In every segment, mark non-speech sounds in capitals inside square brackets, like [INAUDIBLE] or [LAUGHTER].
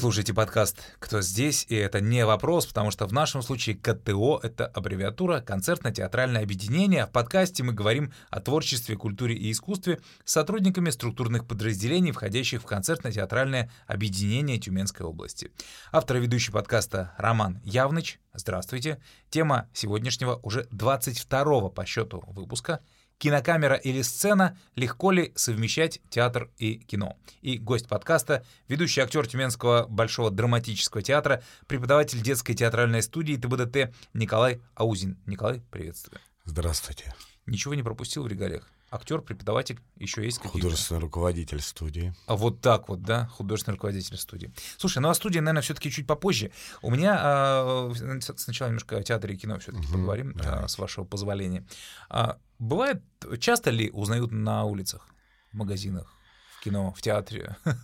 слушаете подкаст «Кто здесь?» И это не вопрос, потому что в нашем случае КТО — это аббревиатура «Концертно-театральное объединение». В подкасте мы говорим о творчестве, культуре и искусстве с сотрудниками структурных подразделений, входящих в концертно-театральное объединение Тюменской области. Автор и ведущий подкаста Роман Явныч. Здравствуйте. Тема сегодняшнего уже 22-го по счету выпуска — Кинокамера или сцена, легко ли совмещать театр и кино? И гость подкаста, ведущий актер Тюменского Большого драматического театра, преподаватель детской театральной студии ТБДТ Николай Аузин. Николай, приветствую. Здравствуйте. Ничего не пропустил в регалиях? Актер, преподаватель, еще есть какие-то? Художественный руководитель студии. А вот так вот, да, художественный руководитель студии. Слушай, ну а студия, наверное, все-таки чуть попозже. У меня а, сначала немножко о театре и кино все-таки угу, поговорим, а, с вашего позволения. А, бывает, часто ли узнают на улицах, в магазинах, в кино, в театре? [LAUGHS]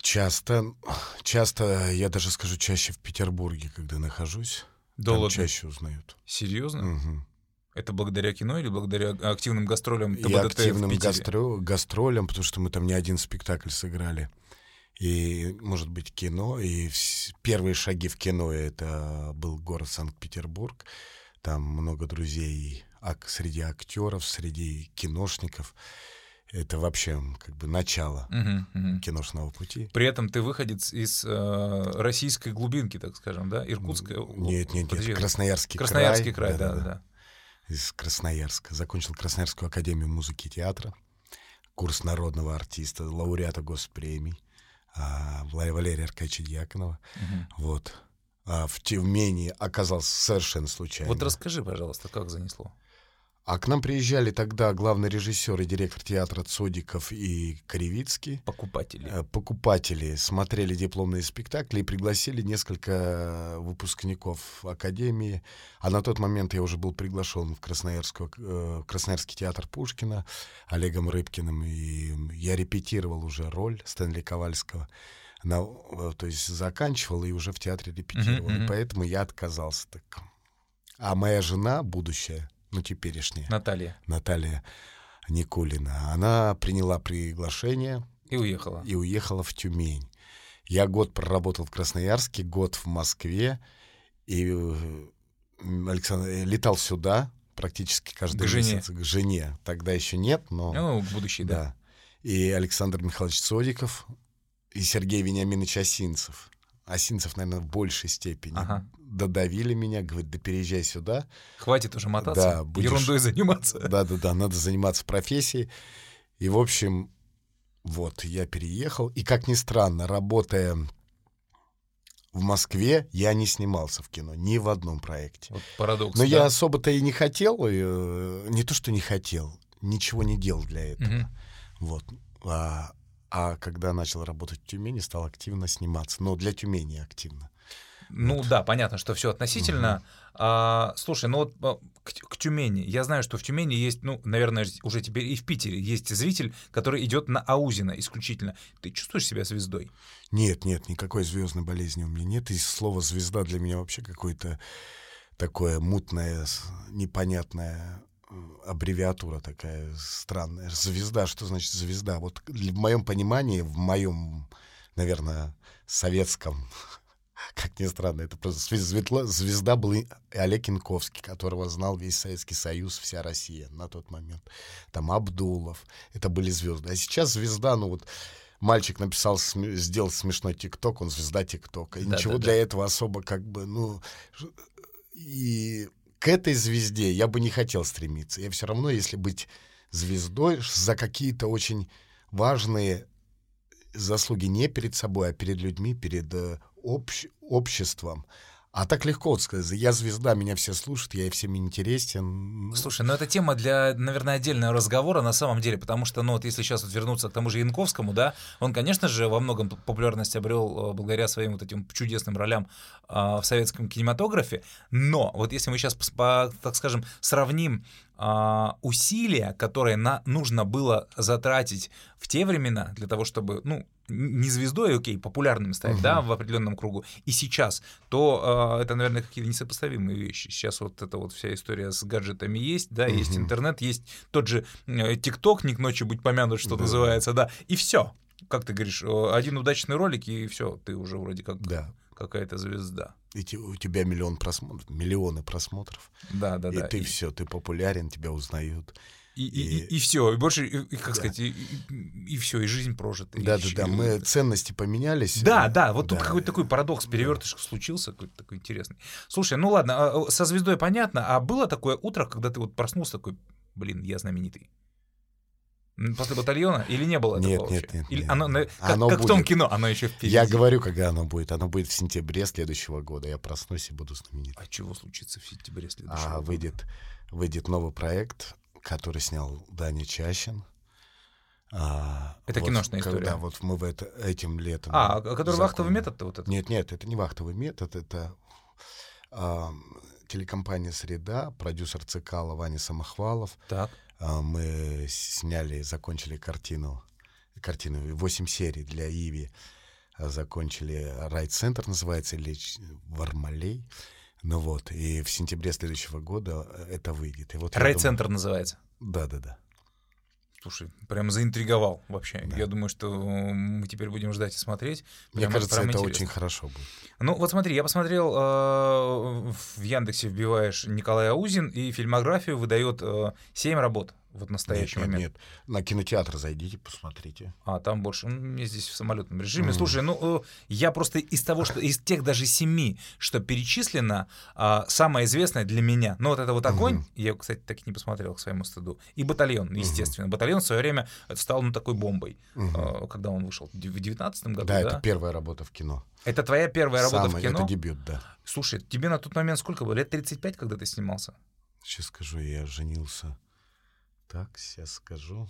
Часто, часто, я даже скажу, чаще в Петербурге, когда нахожусь. Да там чаще узнают. Серьезно? Угу. Это благодаря кино или благодаря активным гастролям ТБДТ И активным гастро гастролям, потому что мы там не один спектакль сыграли. И, может быть, кино. И первые шаги в кино — это был город Санкт-Петербург. Там много друзей среди актеров, среди киношников. Это вообще как бы начало uh-huh, uh-huh. киношного пути. При этом ты выходец из э, российской глубинки, так скажем, да? Иркутская? Нет, нет, нет. Красноярский, Красноярский край. Красноярский край, да, да. да из Красноярска. Закончил Красноярскую академию музыки и театра, курс народного артиста, лауреата госпремий а, Валерия Аркадьевича Дьяконова. Угу. Вот. А в Тюмени оказался совершенно случайно. Вот расскажи, пожалуйста, как занесло? А к нам приезжали тогда главный режиссер и директор театра Цодиков и Кривицкий. Покупатели. Э, покупатели смотрели дипломные спектакли и пригласили несколько выпускников Академии. А на тот момент я уже был приглашен в, Красноярскую, э, в Красноярский театр Пушкина Олегом Рыбкиным. И я репетировал уже роль Стэнли Ковальского. На, э, то есть заканчивал и уже в театре репетировал. Uh-huh. И поэтому я отказался. Так. А моя жена, будущая, ну, теперешняя. Наталья. Наталья Никулина. Она приняла приглашение. И уехала. И уехала в Тюмень. Я год проработал в Красноярске, год в Москве. И Александр летал сюда практически каждый к месяц жене. к жене. Тогда еще нет, но... Ну, будущий, да. да. И Александр Михайлович Содиков, и Сергей Вениаминович Осинцев. Осинцев, наверное, в большей степени. Ага додавили меня, говорит, да переезжай сюда. Хватит уже мотаться, да, будешь... ерундой заниматься. Да-да-да, надо заниматься профессией. И, в общем, вот, я переехал. И, как ни странно, работая в Москве, я не снимался в кино, ни в одном проекте. Вот парадокс, Но да? я особо-то и не хотел, э, не то, что не хотел, ничего не делал для этого. Угу. Вот. А, а когда начал работать в Тюмени, стал активно сниматься. Но для Тюмени активно. Ну вот. да, понятно, что все относительно. Угу. А, слушай, ну вот а, к, к Тюмени. Я знаю, что в Тюмени есть, ну, наверное, уже теперь и в Питере есть зритель, который идет на Аузина исключительно. Ты чувствуешь себя звездой? Нет, нет, никакой звездной болезни у меня нет. И слово звезда для меня вообще какое-то такое мутное, непонятное аббревиатура такая странная. Звезда, что значит звезда? Вот в моем понимании, в моем, наверное, советском [LAUGHS] как ни странно, это просто звезда, звезда был Олег Янковский, которого знал весь Советский Союз, вся Россия на тот момент. Там Абдулов, это были звезды. А сейчас звезда, ну вот мальчик написал, сделал смешной ТикТок, он звезда ТикТока. И да, ничего да, для да. этого особо как бы, ну... И к этой звезде я бы не хотел стремиться. Я все равно, если быть звездой за какие-то очень важные заслуги не перед собой, а перед людьми, перед э, общ, обществом. А так легко вот сказать, я звезда, меня все слушают, я всем интересен. Слушай, ну это тема для, наверное, отдельного разговора на самом деле, потому что, ну вот если сейчас вот вернуться к тому же Янковскому, да, он, конечно же, во многом популярность обрел э, благодаря своим вот этим чудесным ролям а, в советском кинематографе, но вот если мы сейчас, по, так скажем, сравним а, усилия, которые на, нужно было затратить в те времена для того, чтобы, ну, не звездой, окей, популярным стать, uh-huh. да, в определенном кругу, и сейчас, то э, это, наверное, какие-то несопоставимые вещи. Сейчас вот эта вот вся история с гаджетами есть, да, uh-huh. есть интернет, есть тот же ТикТок, э, не к ночи будь помянут, что да. называется, да, и все. как ты говоришь, один удачный ролик, и все, ты уже вроде как Да. какая-то звезда. И те- у тебя миллион просмотров, миллионы просмотров. Да, да, и да. ты И- все, ты популярен, тебя узнают. И, и, И- и, все, и больше, и, и, как Да. сказать, и, все, и жизнь прожита. и Да, да, щ- да. Мы ценности поменялись. Да, да, вот тут да. какой-то такой парадокс, перевертыш случился, какой-то такой интересный. Слушай, ну ладно, а, а, со звездой понятно, а было такое утро, когда ты вот проснулся такой, блин, я знаменитый? После батальона? Или не было Нет, такого нет, вообще? нет, Или нет. оно, как, Оно как в том будет. кино, оно еще впереди. Я говорю, когда оно будет. Оно будет в сентябре следующего года. Я проснусь и буду знаменит. А чего случится в сентябре следующего А года? выйдет, выйдет новый проект, который снял Даня Чащин. А, Это киношная история. Когда вот мы в это, этим летом... А, а который закончим. вахтовый метод-то вот это? Нет, нет, это не вахтовый метод, это а, телекомпания «Среда», продюсер Цикала Ваня Самохвалов. Так. А, мы сняли, закончили картину, картину 8 серий для Иви. А, Закончили «Райт-центр» называется, или «Вармалей». Ну вот, и в сентябре следующего года это выйдет. И вот Райцентр называется. думаю- Да-да-да. Слушай, прям заинтриговал вообще. Да. Я думаю, что мы теперь будем ждать и смотреть. Мне Прям- кажется, прям это интересно. очень хорошо будет. Ну, вот смотри, я посмотрел, э, в Яндексе вбиваешь Николай Аузин, и фильмографию выдает э, 7 работ вот настоящий нет, нет, момент. нет. На кинотеатр зайдите, посмотрите. А, там больше. М, Мне здесь в самолетном режиме. Мгм. Слушай, ну, э, я просто из того, что из тех даже семи, что перечислено, а, самое известное для меня, ну, вот это вот «Огонь», Мгм. я, кстати, так и не посмотрел к своему стыду, и «Батальон», естественно. «Батальон» в свое время стал, ну, такой бомбой, Мгм. э, когда он вышел, в 2019 году, да, да? это первая работа в кино. Это твоя первая работа Самая- в кино? Это дебют, да. Слушай, тебе на тот момент сколько было? Лет 35, когда ты снимался? Сейчас скажу, я женился. Так, сейчас скажу.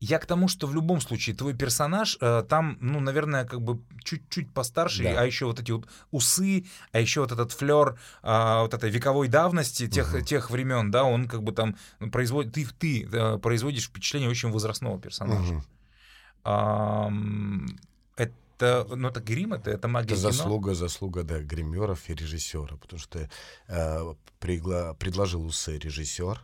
Я к тому, что в любом случае твой персонаж э, там, ну, наверное, как бы чуть-чуть постарше, Да. а еще вот эти вот усы, а еще вот этот флер а, вот этой вековой давности тех, Мгм. тех времен, да, он как бы там производит, ты, ты э, производишь впечатление очень возрастного персонажа. Мгм. Ам, это, ну, это грим, это, это магия Это кино. заслуга, заслуга, да, гримеров и режиссера, потому что э, пригла- предложил усы режиссер.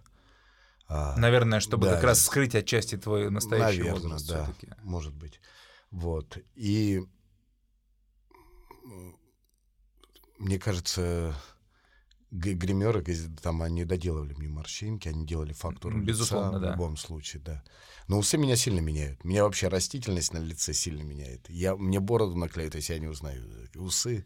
А, Наверное, чтобы Да, как раз скрыть отчасти твой настоящий Наверное, возраст да, всё-таки. может быть. Вот. И мне кажется, гримеры, там они доделывали мне морщинки, они делали фактуру безусловно, лица да. в любом случае, да. Но усы меня сильно меняют. Меня вообще растительность на лице сильно меняет. Я, мне бороду наклеят, если я не узнаю. Усы, э,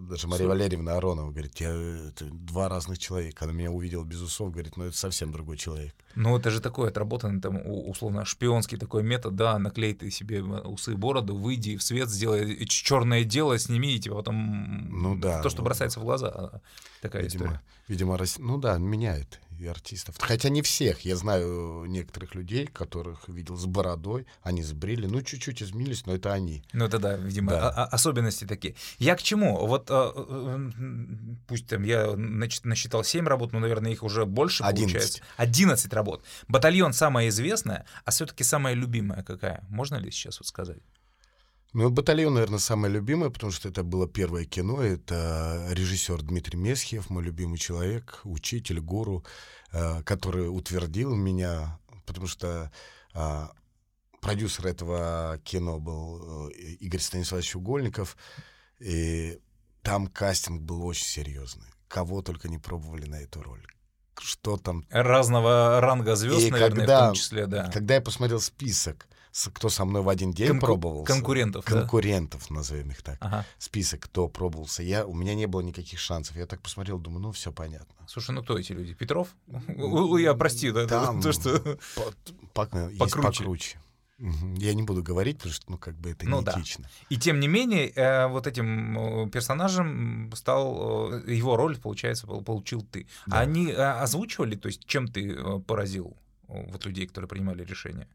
даже Мария. Валерьевна Аронова говорит, я, это два разных человека. Она меня увидела без усов, говорит, ну это совсем другой человек. Ну, это же такой отработанный, там, условно, шпионский такой метод, да, наклей ты себе усы и бороду, выйди в свет, сделай черное дело, сними, и тебе потом... Ну да, То, что ну, бросается в глаза, а, такая видимо, история. видимо, рас- ну да, меняет и артистов. Хотя не всех. Я знаю некоторых людей, которых видел с бородой, они сбрили, ну чуть-чуть изменились, но это они. Ну, это да, видимо, Да. особенности такие. Я к чему? Вот а, э, м, пусть там я насчитал 7 работ, но, наверное, их уже больше 11. получается. 11 работ. Батальон самая известная, а все-таки самая любимая какая? Можно ли сейчас вот сказать? Ну, «Батальон», наверное, самое любимое, потому что это было первое кино. Это режиссер Дмитрий Месхиев, мой любимый человек, учитель, гуру, э, который утвердил меня, потому что а, продюсер этого кино был э, Игорь Станиславович Угольников, и там кастинг был очень серьезный. Кого только не пробовали на эту роль. Что там Разного ранга звезд, И наверное, в когда- том числе, да. Когда я посмотрел список, кто со мной в один день Конку- пробовался, конкурентов, да? конкурентов, назовем их так, Ага. список, кто пробовался, я, у меня не было никаких шансов. Я так посмотрел, думаю, ну, все понятно. Слушай, ну кто эти люди? Петров? [LAUGHS] Я прости, да, Там [LAUGHS] то, что... по- по- есть Покруче. Я не буду говорить, потому что, ну, как бы это Ну да. неэтично. И тем не менее, э, вот этим э, персонажем стал, э, его роль, получается, пол- получил ты. Да. А они э, озвучивали, то есть чем ты э, поразил э, вот людей, которые принимали решения?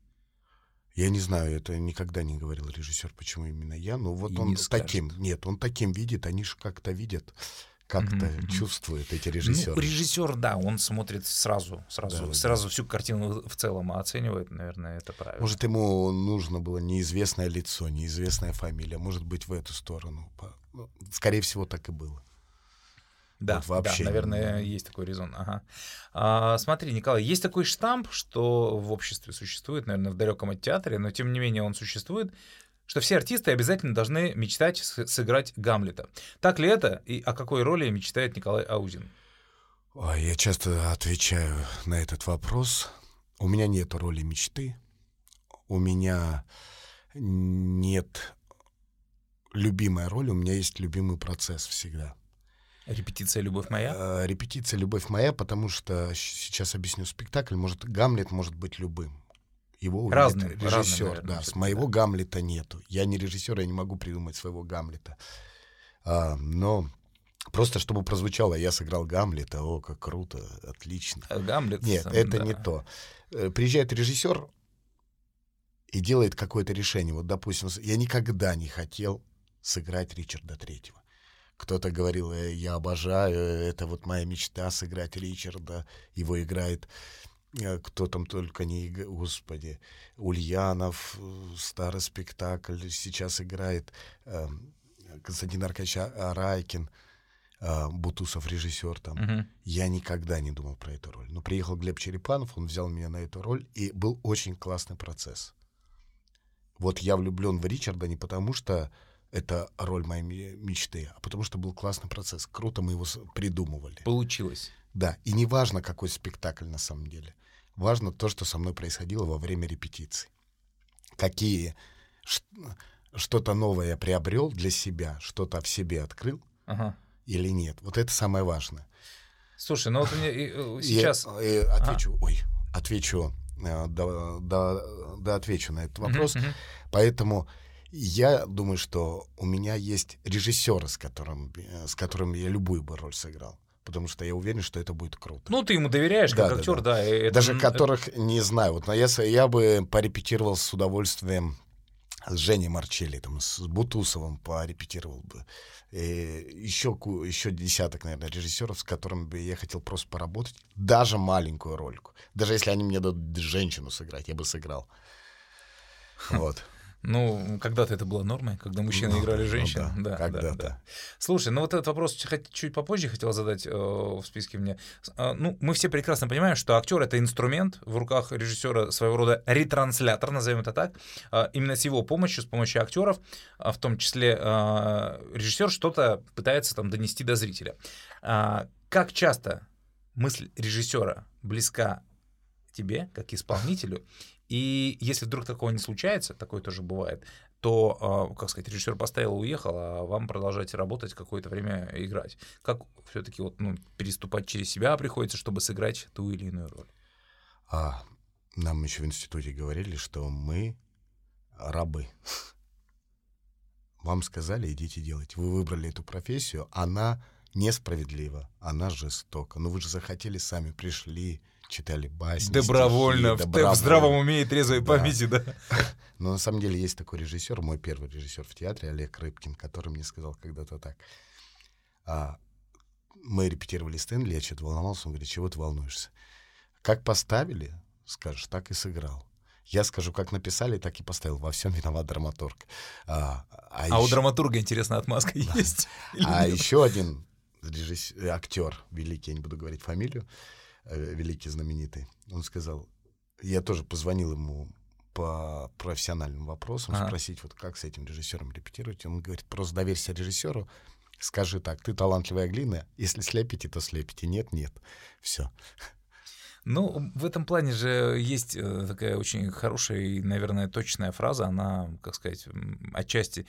Я не знаю, это никогда не говорил режиссер, почему именно я, но вот И он не таким, нет, он таким видит, они же как-то видят, как-то мгм. чувствуют эти Ну, режиссеры. режиссер, да, он смотрит сразу, сразу, Да, да. сразу всю картину в целом, оценивает, наверное, это правильно. Может, ему нужно было неизвестное лицо, неизвестная фамилия. Может быть, в эту сторону. Ну, Скорее всего, так и было. Да, вот вообще. да, наверное, есть такой резон. Ага. А, смотри, Николай, есть такой штамп, что в обществе существует, наверное, в далеком от театре, но тем не менее он существует, что все артисты обязательно должны мечтать сыграть Гамлета. Так ли это и о какой роли мечтает Николай Аузин? Ой, я часто отвечаю на этот вопрос. У меня нет роли мечты. У меня нет любимой роли, у меня есть любимый процесс всегда. Репетиция «Любовь моя»? Э, репетиция «Любовь моя», потому что сейчас объясню спектакль. Может, Гамлет может быть любым. Его разный режиссер. Разный, наверное, да, с моего да. Гамлета нету. Я не режиссер, я не могу придумать своего Гамлета. А, но просто чтобы прозвучало, я сыграл Гамлета, о, как круто, отлично. А Гамлет. Нет, сам, это да. не то. Э, приезжает режиссер и делает какое-то решение. Вот, допустим, я никогда не хотел сыграть Ричарда Третьего. Кто-то говорил, «Э, я обожаю, это вот моя мечта сыграть Ричарда. Его играет э, кто там только не... Господи, Ульянов, э, старый спектакль, сейчас играет э, Константин Аркадьевич Арайкин, э, Бутусов режиссер там. Uh-huh. Я никогда не думал про эту роль. Но приехал Глеб Черепанов, он взял меня на эту роль, и был очень классный процесс. Вот я влюблен в Ричарда не потому, что это роль моей мечты, а потому что был классный процесс. Круто мы его придумывали. Получилось. Да, и не важно, какой спектакль на самом деле. Важно то, что со мной происходило во время репетиций. Какие что-то новое я приобрел для себя, что-то в себе открыл ага. или нет. Вот это самое важное. Слушай, ну вот мне э, сейчас... Я, я отвечу, а. ой, отвечу, да, да, да, отвечу на этот вопрос. Uh-huh, uh-huh. Поэтому я думаю, что у меня есть режиссеры, с которым, с которым я любую бы роль сыграл. Потому что я уверен, что это будет круто. Ну, ты ему доверяешь, как да, актер, да. да это... Даже которых не знаю. Вот но я, я бы порепетировал с удовольствием с Женей Марчелли, там, с Бутусовым порепетировал бы. И еще, еще десяток, наверное, режиссеров, с которыми бы я хотел просто поработать. Даже маленькую рольку. Даже если они мне дадут женщину сыграть, я бы сыграл. Вот. Ну, когда-то это была нормой, когда мужчины ну, играли женщин. Ну, да, да, когда-то. Да, да. Слушай, ну вот этот вопрос чуть попозже хотел задать э, в списке мне. Э, ну, мы все прекрасно понимаем, что актер это инструмент в руках режиссера, своего рода ретранслятор, назовем это так. Э, именно с его помощью, с помощью актеров, э, в том числе э, режиссер что-то пытается там донести до зрителя. Э, как часто мысль режиссера близка тебе, как исполнителю, и если вдруг такого не случается, такое тоже бывает, то, а, как сказать, режиссер поставил, уехал, а вам продолжать работать какое-то время играть. Как все-таки вот, ну, переступать через себя приходится, чтобы сыграть ту или иную роль? А, нам еще в институте говорили, что мы рабы. Вам сказали, идите делать. Вы выбрали эту профессию, она несправедлива, она жестока. Но вы же захотели сами, пришли, читали басни. Добровольно, стихи, добровольно. в здравом уме и трезвой да. памяти, да. [LAUGHS] Но на самом деле есть такой режиссер, мой первый режиссер в театре, Олег Рыбкин, который мне сказал когда-то так. А, мы репетировали Стэнли, я что-то волновался, он говорит, чего ты волнуешься? Как поставили, скажешь, так и сыграл. Я скажу, как написали, так и поставил. Во всем виноват драматург. А, а, а еще... у драматурга, интересно, отмазка да. есть? А еще один режиссер, актер великий, я не буду говорить фамилию, великий знаменитый, он сказал, я тоже позвонил ему по профессиональным вопросам, ага. спросить, вот как с этим режиссером репетировать. Он говорит, просто доверься режиссеру, скажи так, ты талантливая глина, если слепите, то слепите, нет, нет, все. Ну, в этом плане же есть э, такая очень хорошая и, наверное, точная фраза, она, как сказать, отчасти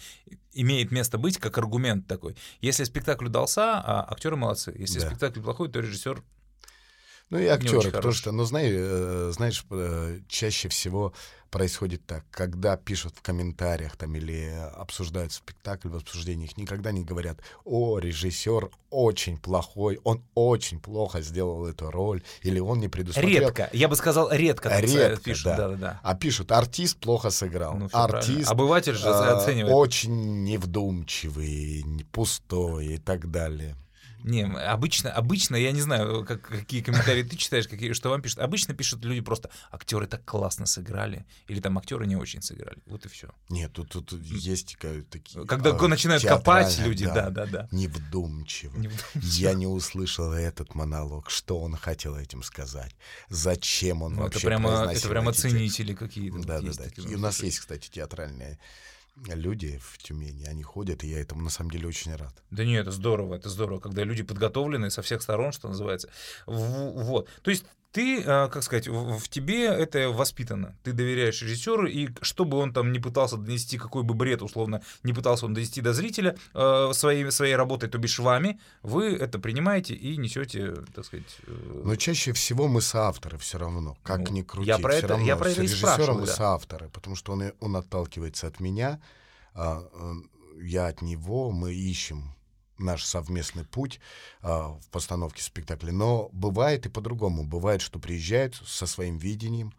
имеет место быть как аргумент такой. Если спектакль удался, а актеры молодцы. Если да. спектакль плохой, то режиссер ну и актеры, потому что, ну знаешь, э, знаешь, э, чаще всего происходит так, когда пишут в комментариях там или обсуждают спектакль в обсуждениях, никогда не говорят, о, режиссер очень плохой, он очень плохо сделал эту роль, или он не предусмотрел. Редко, я бы сказал, редко, редко пишут, да. Да, да, да. А пишут, артист плохо сыграл. Ну, артист. Обыватель же э, оценивает. Очень невдумчивый, пустой и так далее. Не, обычно, обычно, я не знаю, как, какие комментарии ты читаешь, какие, что вам пишут. Обычно пишут люди просто, актеры так классно сыграли, или там актеры не очень сыграли. Вот и все. Нет, тут, тут есть такие... Когда а, начинают копать люди, да, да, да. Невдумчиво. Невдумчиво. Я не услышал этот монолог, что он хотел этим сказать, зачем он ну, вообще это прямо, это прямо ценители какие-то. Да, да, да. И у нас есть, кстати, театральные люди в Тюмени, они ходят, и я этому на самом деле очень рад. Да нет, это здорово, это здорово, когда люди подготовлены со всех сторон, что называется. Вот. То есть ты, а, как сказать, в тебе это воспитано. Ты доверяешь режиссеру, и что бы он там не пытался донести, какой бы бред, условно, не пытался он донести до зрителя э, своей, своей работой, то бишь вами, вы это принимаете и несете, так сказать... Э... Но чаще всего мы соавторы все равно, как ну, ни крути. Я про это, равно, я про это с режиссером мы да. соавторы, потому что он, он отталкивается от меня, а, я от него, мы ищем наш совместный путь а, в постановке спектакля. Но бывает и по-другому. Бывает, что приезжают со своим видением,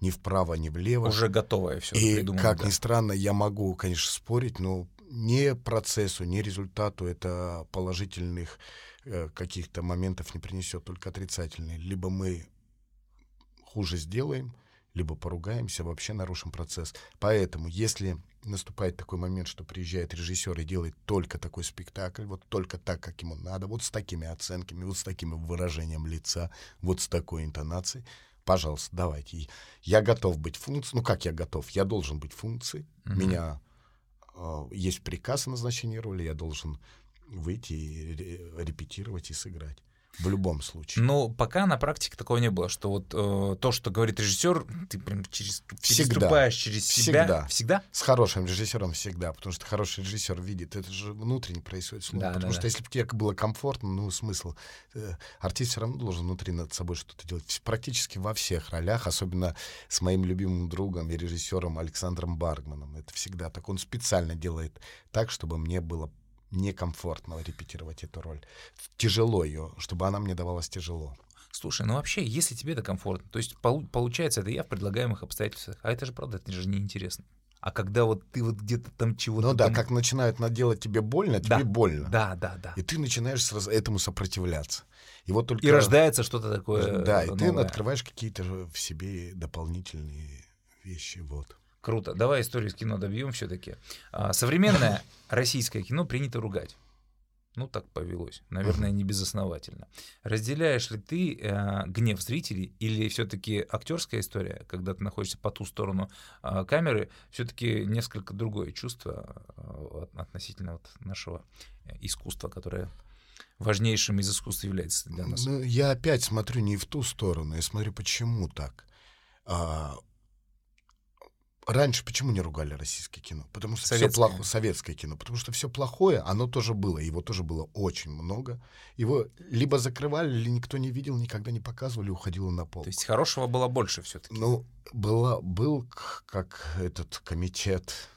ни вправо, ни влево. Уже готовое все И, как да. ни странно, я могу, конечно, спорить, но не процессу, не результату это положительных э, каких-то моментов не принесет, только отрицательные. Либо мы хуже сделаем, либо поругаемся, вообще нарушим процесс. Поэтому, если наступает такой момент, что приезжает режиссер и делает только такой спектакль, вот только так, как ему надо, вот с такими оценками, вот с таким выражением лица, вот с такой интонацией, пожалуйста, давайте. Я готов быть функцией. Ну, как я готов? Я должен быть функцией. Uh-huh. Меня э, есть приказ о назначении роли, я должен выйти и репетировать и сыграть. В любом случае. Но пока на практике такого не было, что вот э, то, что говорит режиссер, ты прям через, всегда. переступаешь через всегда. себя. Всегда. С хорошим режиссером всегда, потому что хороший режиссер видит, это же внутренне происходит. Да, потому да, что да. если бы тебе было комфортно, ну смысл, э, артист все равно должен внутри над собой что-то делать. Практически во всех ролях, особенно с моим любимым другом и режиссером Александром Баргманом. Это всегда так. Он специально делает так, чтобы мне было некомфортно репетировать эту роль. Тяжело ее, чтобы она мне давалась тяжело. Слушай, ну вообще, если тебе это комфортно, то есть получается, это я в предлагаемых обстоятельствах, а это же правда, это же неинтересно. А когда вот ты вот где-то там чего-то... Ну да, там... как начинают наделать тебе больно, да. тебе больно. Да, да, да. И ты начинаешь сразу этому сопротивляться. И вот только... И рождается что-то такое Да, и ты открываешь какие-то в себе дополнительные вещи, вот. Круто. Давай историю из кино добьем все-таки. А, современное российское кино принято ругать. Ну, так повелось. Наверное, не безосновательно. Разделяешь ли ты э, гнев зрителей или все-таки актерская история, когда ты находишься по ту сторону э, камеры, все-таки несколько другое чувство э, относительно вот нашего искусства, которое важнейшим из искусств является для нас? Ну, я опять смотрю не в ту сторону, я смотрю, почему так. А, Раньше почему не ругали российское кино? Потому что советское. все плохое, советское кино. Потому что все плохое, оно тоже было. Его тоже было очень много. Его либо закрывали, или никто не видел, никогда не показывали, уходило на пол. То есть хорошего было больше все-таки. Ну, было, был как этот комитет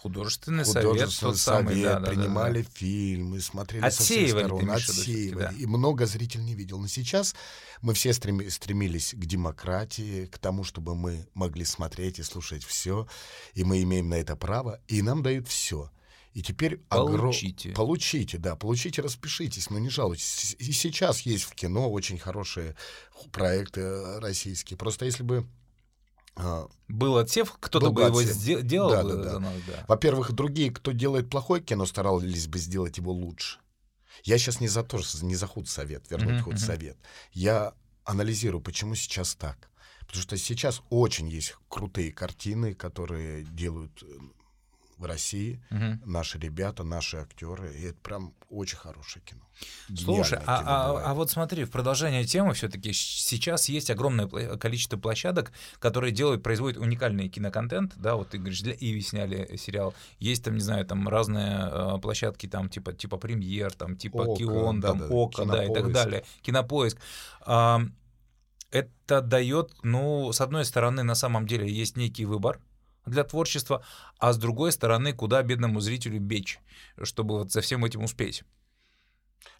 Художественный, Художественный совет, тот самый, совет да, принимали да, да. фильмы, смотрели отсеивали, со всех сторон, отсеивали. Да. И много зритель не видел. Но сейчас мы все стреми, стремились к демократии, к тому, чтобы мы могли смотреть и слушать все, и мы имеем на это право, и нам дают все. И теперь получите. Огром... Получите, да, получите, распишитесь, но не жалуйтесь. И сейчас есть в кино очень хорошие проекты российские. Просто если бы был отсев, кто-то бы его отсев. делал да, да, да. Нас, да. Во-первых, другие, кто делает плохое кино, старались бы сделать его лучше. Я сейчас не за то, не за худсовет, вернуть uh-huh, худсовет. Uh-huh. Я анализирую, почему сейчас так. Потому что сейчас очень есть крутые картины, которые делают э, в России, угу. наши ребята, наши актеры, и это прям очень хорошее кино. Слушай, а, кино а, а вот смотри, в продолжение темы все-таки сейчас есть огромное количество площадок, которые делают, производят уникальный киноконтент, да, вот ты говоришь, для Иви сняли сериал, есть там, не знаю, там разные э, площадки, там типа типа премьер, там типа Ока, Кион, да, там да, Ока, да, и так далее, Кинопоиск. Э, это дает, ну, с одной стороны, на самом деле есть некий выбор, для творчества, а с другой стороны, куда бедному зрителю бечь, чтобы вот за всем этим успеть.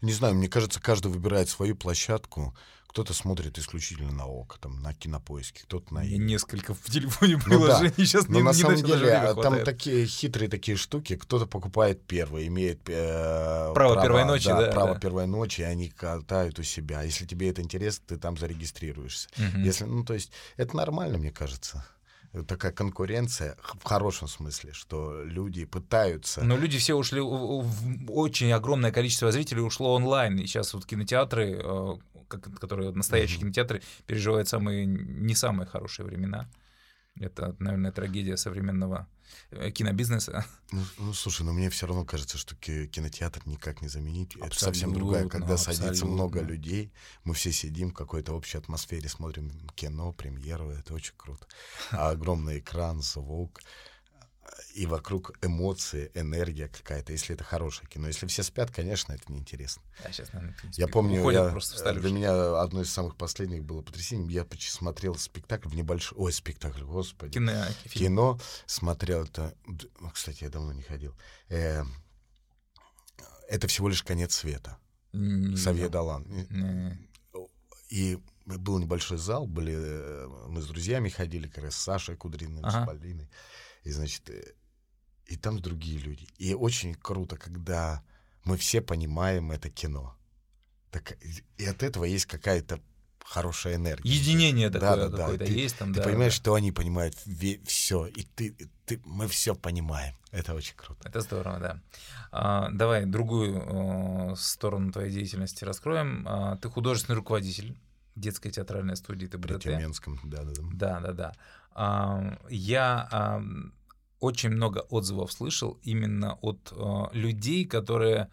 Не знаю, мне кажется, каждый выбирает свою площадку. Кто-то смотрит исключительно на ОК, там, на кинопоиске, кто-то на... Несколько в телефоне приложений ну, да. сейчас Но не, на не самом деле там такие хитрые такие штуки. Кто-то покупает первое, имеет э, Право первой ночи, да, право да. первой ночи, и они катают у себя. Если тебе это интересно, ты там зарегистрируешься. Мгм. Если, ну, то есть, это нормально, мне кажется. Такая конкуренция в хорошем смысле, что люди пытаются. Но люди все ушли, очень огромное количество зрителей ушло онлайн, и сейчас вот кинотеатры, э, которые настоящие Мгм. кинотеатры, переживают самые не самые хорошие времена. Это, наверное, трагедия современного э, кинобизнеса. Ну, ну, слушай, но мне все равно кажется, что ки- кинотеатр никак не заменить. Это Абсолютно, совсем другая, когда садится абсолютно. много людей, мы все сидим в какой-то общей атмосфере, смотрим кино, премьеру, это очень круто. А огромный экран, звук, и вокруг эмоции, энергия какая-то, если это хорошее кино. Если все спят, конечно, это неинтересно. А сейчас, наверное, принципе, Я помню, уходят я- просто встали. для меня одно из самых последних было потрясением. Я почти смотрел спектакль в небольшой... Ой, спектакль, господи Кино, фильм. кино смотрел это. ну, Кстати, я давно не ходил. Э, Это всего лишь конец света. Не Савье. Далан. Не. И был небольшой зал, были э, мы с друзьями ходили, как раз с Сашей Кудриным, Ага. с Полиной. И, значит, э, и там другие люди. И очень круто, когда мы все понимаем это кино. Так, и- от этого есть какая-то хорошая энергия. Единение Да, такое да, да. какое-то Ты- есть там, Ты да, понимаешь, да. что они понимают все, и ты, ты, мы все понимаем. Это очень круто. Это здорово, да. А, давай другую э, сторону твоей деятельности раскроем. А, ты художественный руководитель детской театральной студии При ТБТ. Тюменском, да, да, да. Да, да, да. А, я а, очень много отзывов слышал именно от а, людей, которые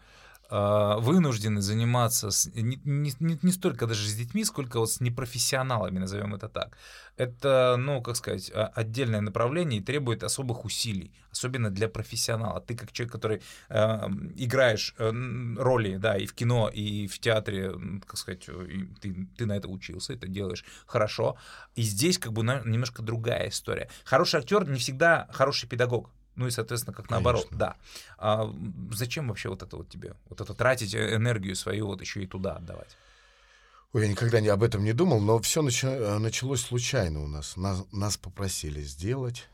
вынуждены заниматься с- не, не- не- столько даже с детьми, сколько вот с непрофессионалами, назовем это так. Это, ну, как сказать, а, отдельное направление и требует особых усилий, особенно для профессионала. Ты как человек, который э, играешь э, роли, да, и в кино, и в театре, как сказать, э, ты, ты на это учился, это делаешь хорошо. И здесь как бы на- немножко другая история. Хороший актер не всегда хороший педагог. Ну и, соответственно, как наоборот, Конечно. да. А зачем вообще вот это вот тебе? Вот это тратить э, энергию свою вот еще и туда отдавать? Ой, я никогда не, об этом не думал, но все началось случайно у нас. Нас, нас попросили сделать.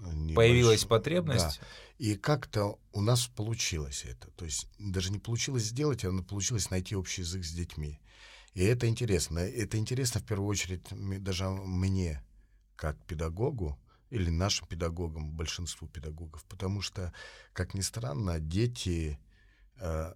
э, небольш- Появилась Да. потребность. И как-то у нас получилось это. То есть даже не получилось сделать, а получилось найти общий язык с детьми. И это интересно. Это интересно в первую очередь даже мне, как педагогу, или нашим педагогам, большинству педагогов. Потому что, как ни странно, дети э,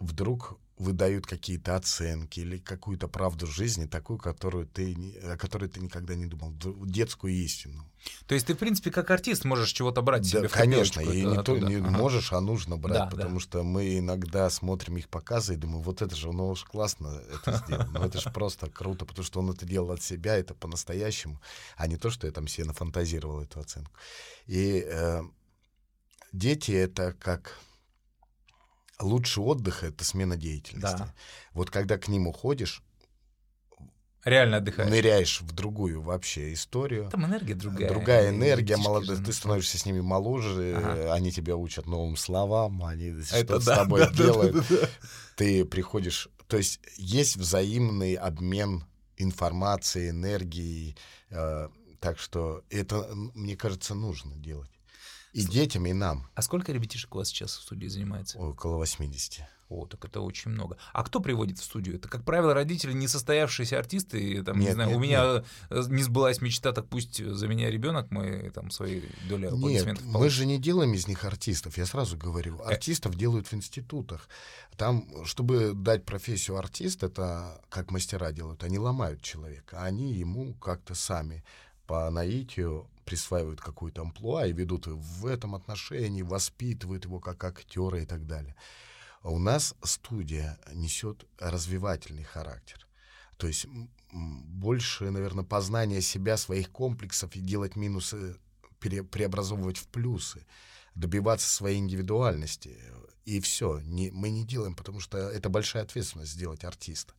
вдруг выдают какие-то оценки или какую-то правду жизни, такую, которую ты, о которой ты никогда не думал, детскую истину. То есть ты, в принципе, как артист можешь чего-то брать Да, себе в конечно, и не, то, не Ага. можешь, а нужно брать, Да, да. потому что мы иногда смотрим их показы и думаем, вот это же, ну уж классно это сделал, ну это же просто круто, потому что он это делал от себя, это по-настоящему, а не то, что я там себе нафантазировал эту оценку. И э, дети — это как лучший отдых — это смена деятельности. Да. Вот когда к ним уходишь, Реально отдыхаешь. ныряешь в другую вообще историю, Там энергия другая. Другая энергия, молодые, же, ты ну, становишься с ними моложе, Ага. они тебя учат новым словам, они что-то с да, тобой да, да, делают. да, да, да. Ты приходишь, то есть есть взаимный обмен информацией, энергией, э, так что это, мне кажется, нужно делать. И детям, и нам. А сколько ребятишек у вас сейчас в студии занимается? Около 80. О, так это очень много. А кто приводит в студию? Это, как правило, родители несостоявшиеся артисты. и, Там, не Нет, знаю, нет, у меня э, не сбылась мечта, так пусть за меня ребенок, мы там свои доли Нет, аплодисментов мы получим. же не делаем из них артистов, я сразу говорю. Э. Артистов делают в институтах. Там, чтобы дать профессию артист, это как мастера делают, они ломают человека, а они ему как-то сами по наитию присваивают какую-то амплуа и ведут в этом отношении, воспитывают его как актера и так далее. А у нас студия несет развивательный характер. То есть больше, наверное, познание себя, своих комплексов и делать минусы, пере- преобразовывать в плюсы, добиваться своей индивидуальности. И все. Не, мы не делаем, потому что это большая ответственность сделать артиста.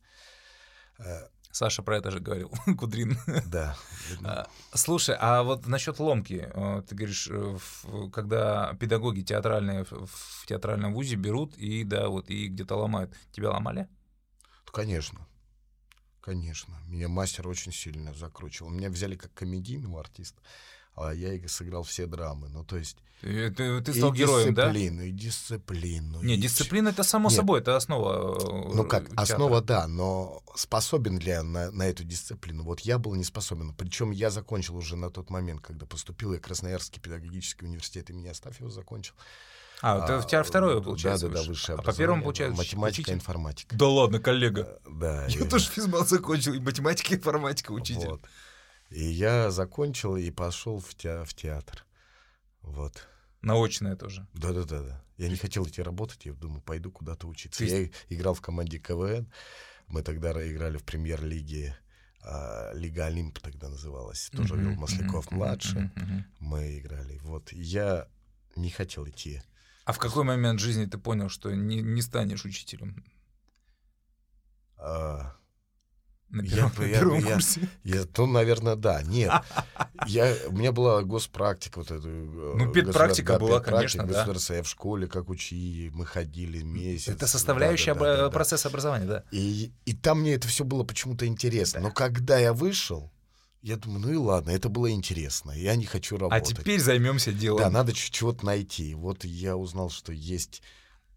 Саша про это же говорил, [LAUGHS] Кудрин. Да. А, Слушай, а вот насчет ломки, э, ты говоришь, э, когда педагоги театральные в- театральном вузе берут и да, вот и где-то ломают. Тебя ломали? Конечно. Конечно. Меня мастер очень сильно закручивал. Меня взяли как комедийного артиста, а я и сыграл все драмы. Ну, то есть... Ты, ты- ты и стал героем, да? дисциплину, и дисциплину. Не, и дисциплина это само Нет. собой, это основа. э, Ну как, театра. основа да, но способен ли я на, на эту дисциплину? Вот я был не способен. Причем я закончил уже на тот момент, когда поступил, я Красноярский педагогический университет имени Астафьева закончил. А, ты в тебя второе, получается? Да, да, да, высшее. А по первому, получается, Математика, учитель? информатика. Да ладно, коллега. Да. Я и- тоже физмат закончил, и математика, и информатика учитель. Вот. И я закончил и пошел в, теа- в театр. Вот. Научное тоже. Да-да-да. да. Я не хотел идти работать, я думаю, пойду куда-то учиться. То Я играл в команде КВН. Мы тогда ра- играли в премьер-лиге. а, Лига Олимп тогда называлась. Тоже вел Мгм, Масляков младший. Мы играли. Вот. Я не хотел идти. А в какой момент жизни ты понял, что не, не станешь учителем А, на Я первом, на я бы- первом я- курсе? я, то, наверное, да. Нет. [LAUGHS] Я, у меня была госпрактика. Вот эта, э, Ну, педпрактика государ- была, педпрактика, конечно, да. государственная. Я в школе как учи, мы ходили месяц. Это составляющая Да, да, да, обра- да. процесса образования, да. И, и там мне это все было почему-то интересно. Но когда я вышел, я думаю, ну и ладно, это было интересно. Я не хочу А работать. теперь займемся делом. Да, надо чего-то найти. Вот я узнал, что есть...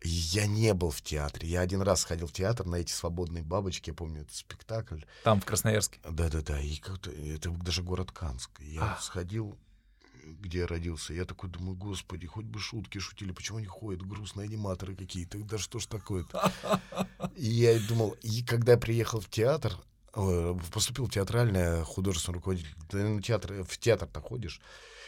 Я не был в театре. Я один раз ходил в театр на эти свободные бабочки. Я помню, это спектакль. Там, в Красноярске. Да-да-да. И как-то это даже город Канск. Я А. сходил, где я родился. Я такой думаю, господи, хоть бы шутки шутили. Почему они ходят? Грустные аниматоры какие-то. Да что ж такое-то? [LAUGHS] И я думал, и когда я приехал в театр, поступил в театральное художественное руководитель, ты на театр, в театр-то ходишь.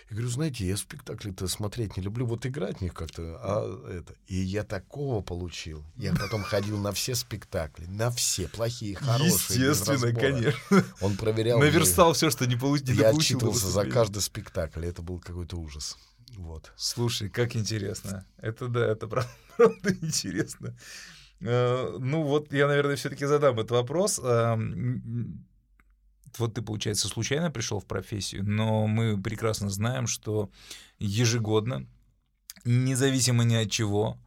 Я говорю, знаете, я спектакли-то смотреть не люблю, вот играть в них как-то, а это. И я такого получил. Я потом ходил на все спектакли, на все, плохие, хорошие. без разбора. Он проверял. Наверстал все, что не, получ... не Я получил. на отчитывался за каждый спектакль. Это был какой-то ужас. Вот. Слушай, как интересно. Это да, это прав- [LAUGHS] правда интересно. Э, Ну вот я, наверное, все-таки задам этот вопрос. А, м, Вот ты, получается, случайно пришел в профессию, но мы прекрасно знаем, что ежегодно, независимо ни от чего,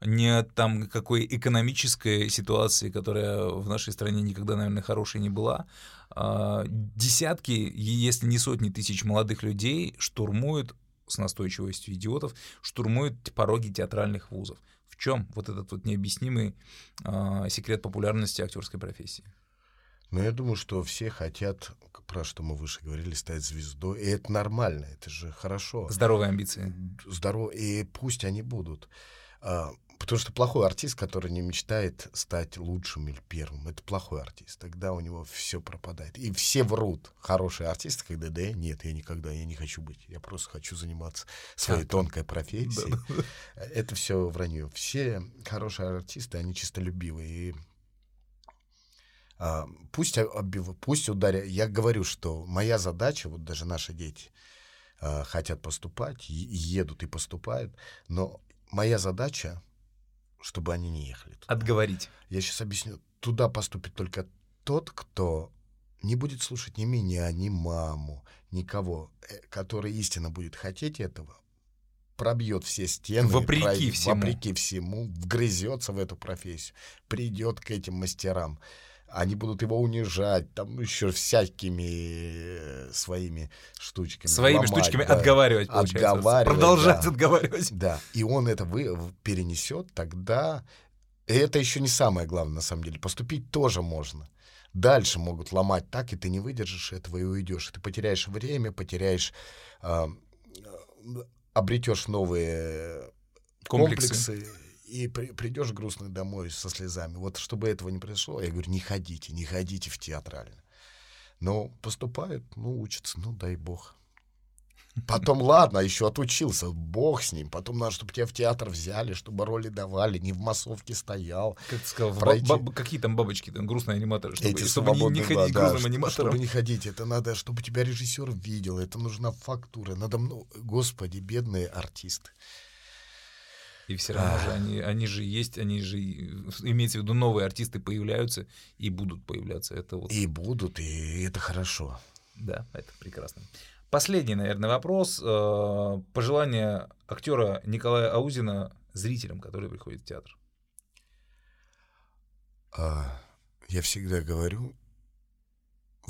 ни от там какой экономической ситуации, которая в нашей стране никогда, наверное, хорошей не была, а, десятки, если не сотни тысяч молодых людей штурмуют с настойчивостью идиотов, штурмуют пороги театральных вузов. В чем вот этот вот необъяснимый а, секрет популярности актерской профессии? Но я думаю, что все хотят, про что мы выше говорили, стать звездой. И это нормально, это же хорошо. Здоровые амбиции. Здорово. И пусть они будут. Потому что плохой артист, который не мечтает стать лучшим или первым, это плохой артист. Тогда у него все пропадает. И все врут. Хорошие артисты, когда да, нет, я никогда, я не хочу быть. Я просто хочу заниматься своей Театром. тонкой профессией. Это все вранье. Все хорошие артисты, они чистолюбивые. И а, пусть, оббив- пусть ударя. Я говорю, что моя задача, вот даже наши дети а, хотят поступать, едут и поступают, но моя задача, чтобы они не ехали. туда. Отговорить. Я сейчас объясню. Туда поступит только тот, кто не будет слушать ни меня, ни маму, никого, э, который истинно будет хотеть этого, пробьет все стены, Вопреки пройдет- всему. вопреки всему, вгрызется в эту профессию, придет к этим мастерам. Они будут его унижать, там еще всякими э, своими штучками. Своими ломать, штучками да. отговаривать, получается. Отговаривать, Продолжать да. отговаривать. Да, и он это вы, перенесет, тогда... И это еще не самое главное, на самом деле. Поступить тоже можно. Дальше могут ломать так, и ты не выдержишь этого и уйдешь. Ты потеряешь время, потеряешь... а, обретешь новые Комплексы. комплексы. И при- придешь грустный домой со слезами. Вот чтобы этого не произошло, я говорю, не ходите, не ходите в театрально. Но поступают, ну, учатся, ну, дай бог. Потом, ладно, еще отучился, бог с ним. Потом надо, чтобы тебя в театр взяли, чтобы роли давали, не в массовке стоял. Как ты сказал, Пройти. баб- какие там бабочки, там грустные аниматоры, чтобы, Эти чтобы не, не ходить да, грустным аниматором. Чтобы не ходить, это надо, чтобы тебя режиссер видел, это нужна фактура. Надо, ну, господи, бедные артисты. И все равно же они, они же есть, они же, имеется в виду, новые артисты появляются и будут появляться. Это вот... И будут, и это хорошо. Да, это прекрасно. Последний, наверное, вопрос. Э, пожелание актера Николая Аузина зрителям, которые приходят в театр. А, я всегда говорю,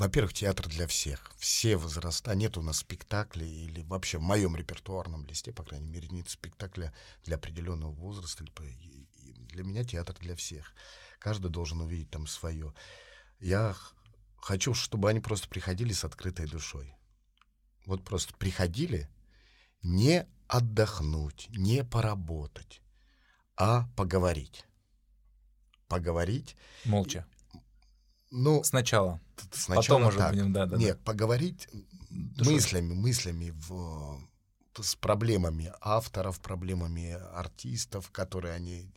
во-первых, театр для всех. Все возраста. Нет у нас спектаклей или вообще в моем репертуарном листе, по крайней мере, нет спектакля для определенного возраста. Для меня театр для всех. Каждый должен увидеть там свое. Я хочу, чтобы они просто приходили с открытой душой. Вот просто приходили не отдохнуть, не поработать, а поговорить. Поговорить. Молча. Ну, сначала. сначала Потом уже так. будем, да, да. Нет, поговорить Душой. мыслями, мыслями в, с проблемами авторов, проблемами артистов, которые они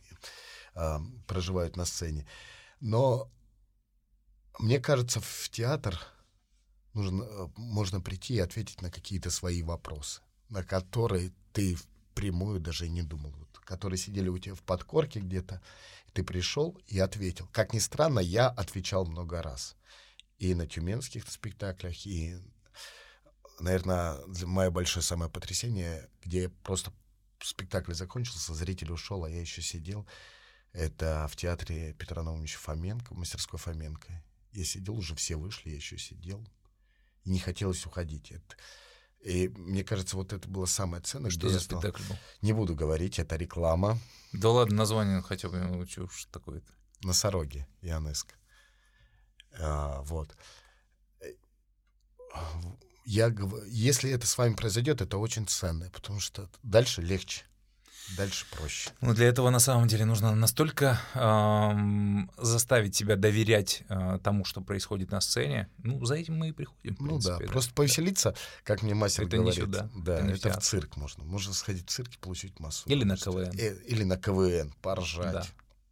э, проживают на сцене. Но мне кажется, в театр нужно, э, можно прийти и ответить на какие-то свои вопросы, на которые ты впрямую даже не думал, вот, которые сидели у тебя в подкорке где-то, ты пришел и ответил. Как ни странно, я отвечал много раз. И на тюменских спектаклях, и, наверное, мое большое самое потрясение, где просто спектакль закончился, зритель ушел, а я еще сидел, это в театре Петра Наумовича Фоменко, в мастерской Фоменко. Я сидел, уже все вышли, я еще сидел. И не хотелось уходить. Это, и мне кажется, вот это было самое ценное. Что за спектакль был? Не буду говорить, это реклама. Да ладно, название хотя бы, ну, уж такое-то. Носороги, Ионеско. А, вот. Я, если это с вами произойдет, это очень ценно, потому что дальше легче. Дальше проще. Ну, для этого на самом деле нужно настолько эм, заставить себя доверять э, тому, что происходит на сцене. Ну, за этим мы и приходим. Ну принципе, да, да, просто повеселиться, как мне мастер Это говорит. не сюда, Да, это не в это в цирк можно. Можно сходить в цирк и получить массу. Или на. КВН. Э, Или на КВН, поржать. Да.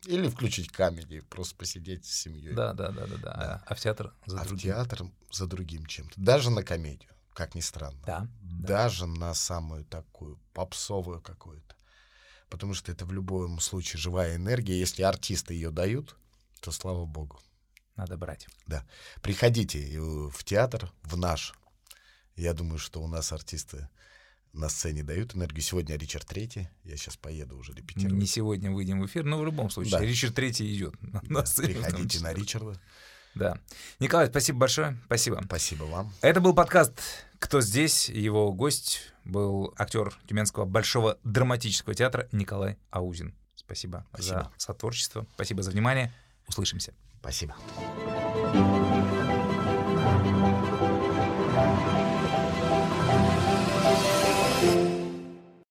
Или включить камеди, просто посидеть с семьей. Да, да, да, да, да. А, а в театр за а в другим. театр за другим чем-то. Даже на комедию, как ни странно. Да. Даже на самую такую попсовую какую-то. Потому что это в любом случае живая энергия. Если артисты ее дают, то слава богу. Надо брать. Да. Приходите э, в театр, в наш. Я думаю, что у нас артисты на сцене дают энергию. Сегодня Ричард Третий. Я сейчас поеду уже репетировать. не сегодня выйдем в эфир, но в любом случае. Да. Ричард Третий идет на Да, сцене. Приходите на Ричарда. Да. Николай, спасибо большое. Спасибо. Спасибо вам. Это был подкаст «Кто здесь?». Его гость был актер Тюменского Большого драматического театра Николай Аузин. Спасибо, Спасибо. за сотворчество. Спасибо за внимание. Услышимся. Спасибо.